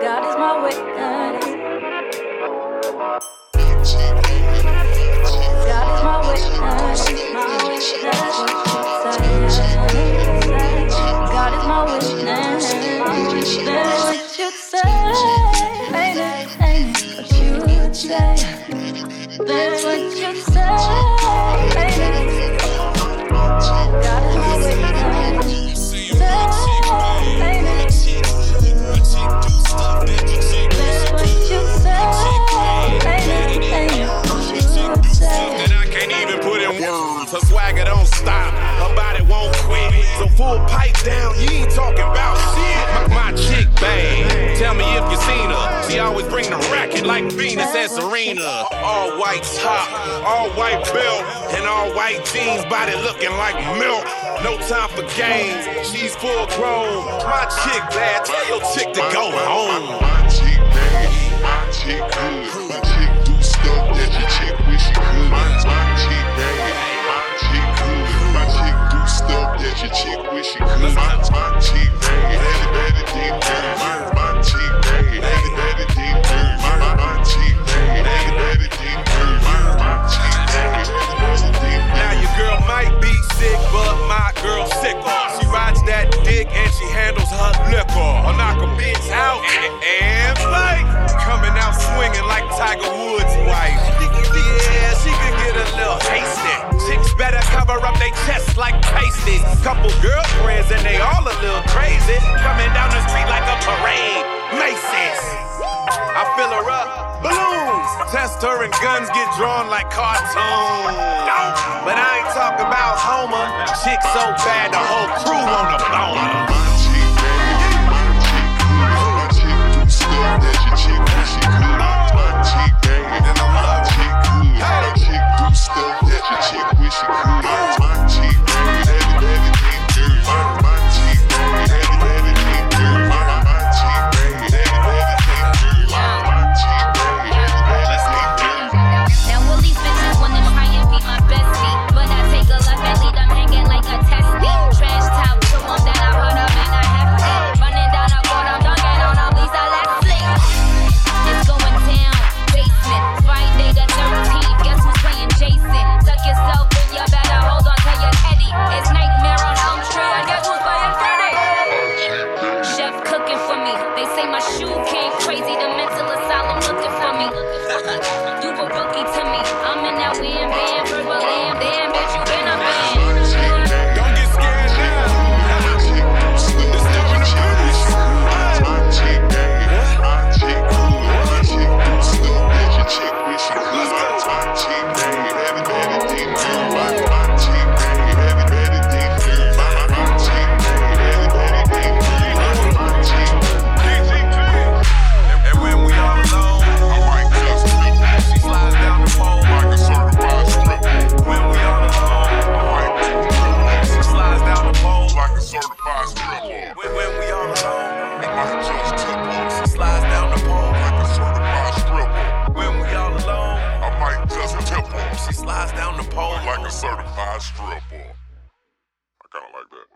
God is my witness. God is my witness, my witness. God is my witness, my witness. What you say, ain't it, ain't it? What you say, that's what you say. her swagger don't stop, her body won't quit. So full pipe down, you ain't talking about shit. My, my chick bang, tell me if you seen her. She always bring the racket like Venus and Serena. All white top, all white belt, and all white jeans, body looking like milk. No time for games, she's full grown. My chick bad, tell your chick to go home. My, my, my chick bang. my chick good, my chick and she handles her liquor. I knock a bitch out and fight. Coming out swinging like Tiger Woods' wife. Yeah, she can get a little tasty. Chicks better cover up their chests like pasties. Couple girlfriends and they all a little crazy. Coming down the street like a parade. Macy's. I fill her up balloons. Test her and guns get drawn like cartoons. But I ain't talking about Homer. Chicks so bad to hope. she slides down the pole like a certified stripper. I kinda like that.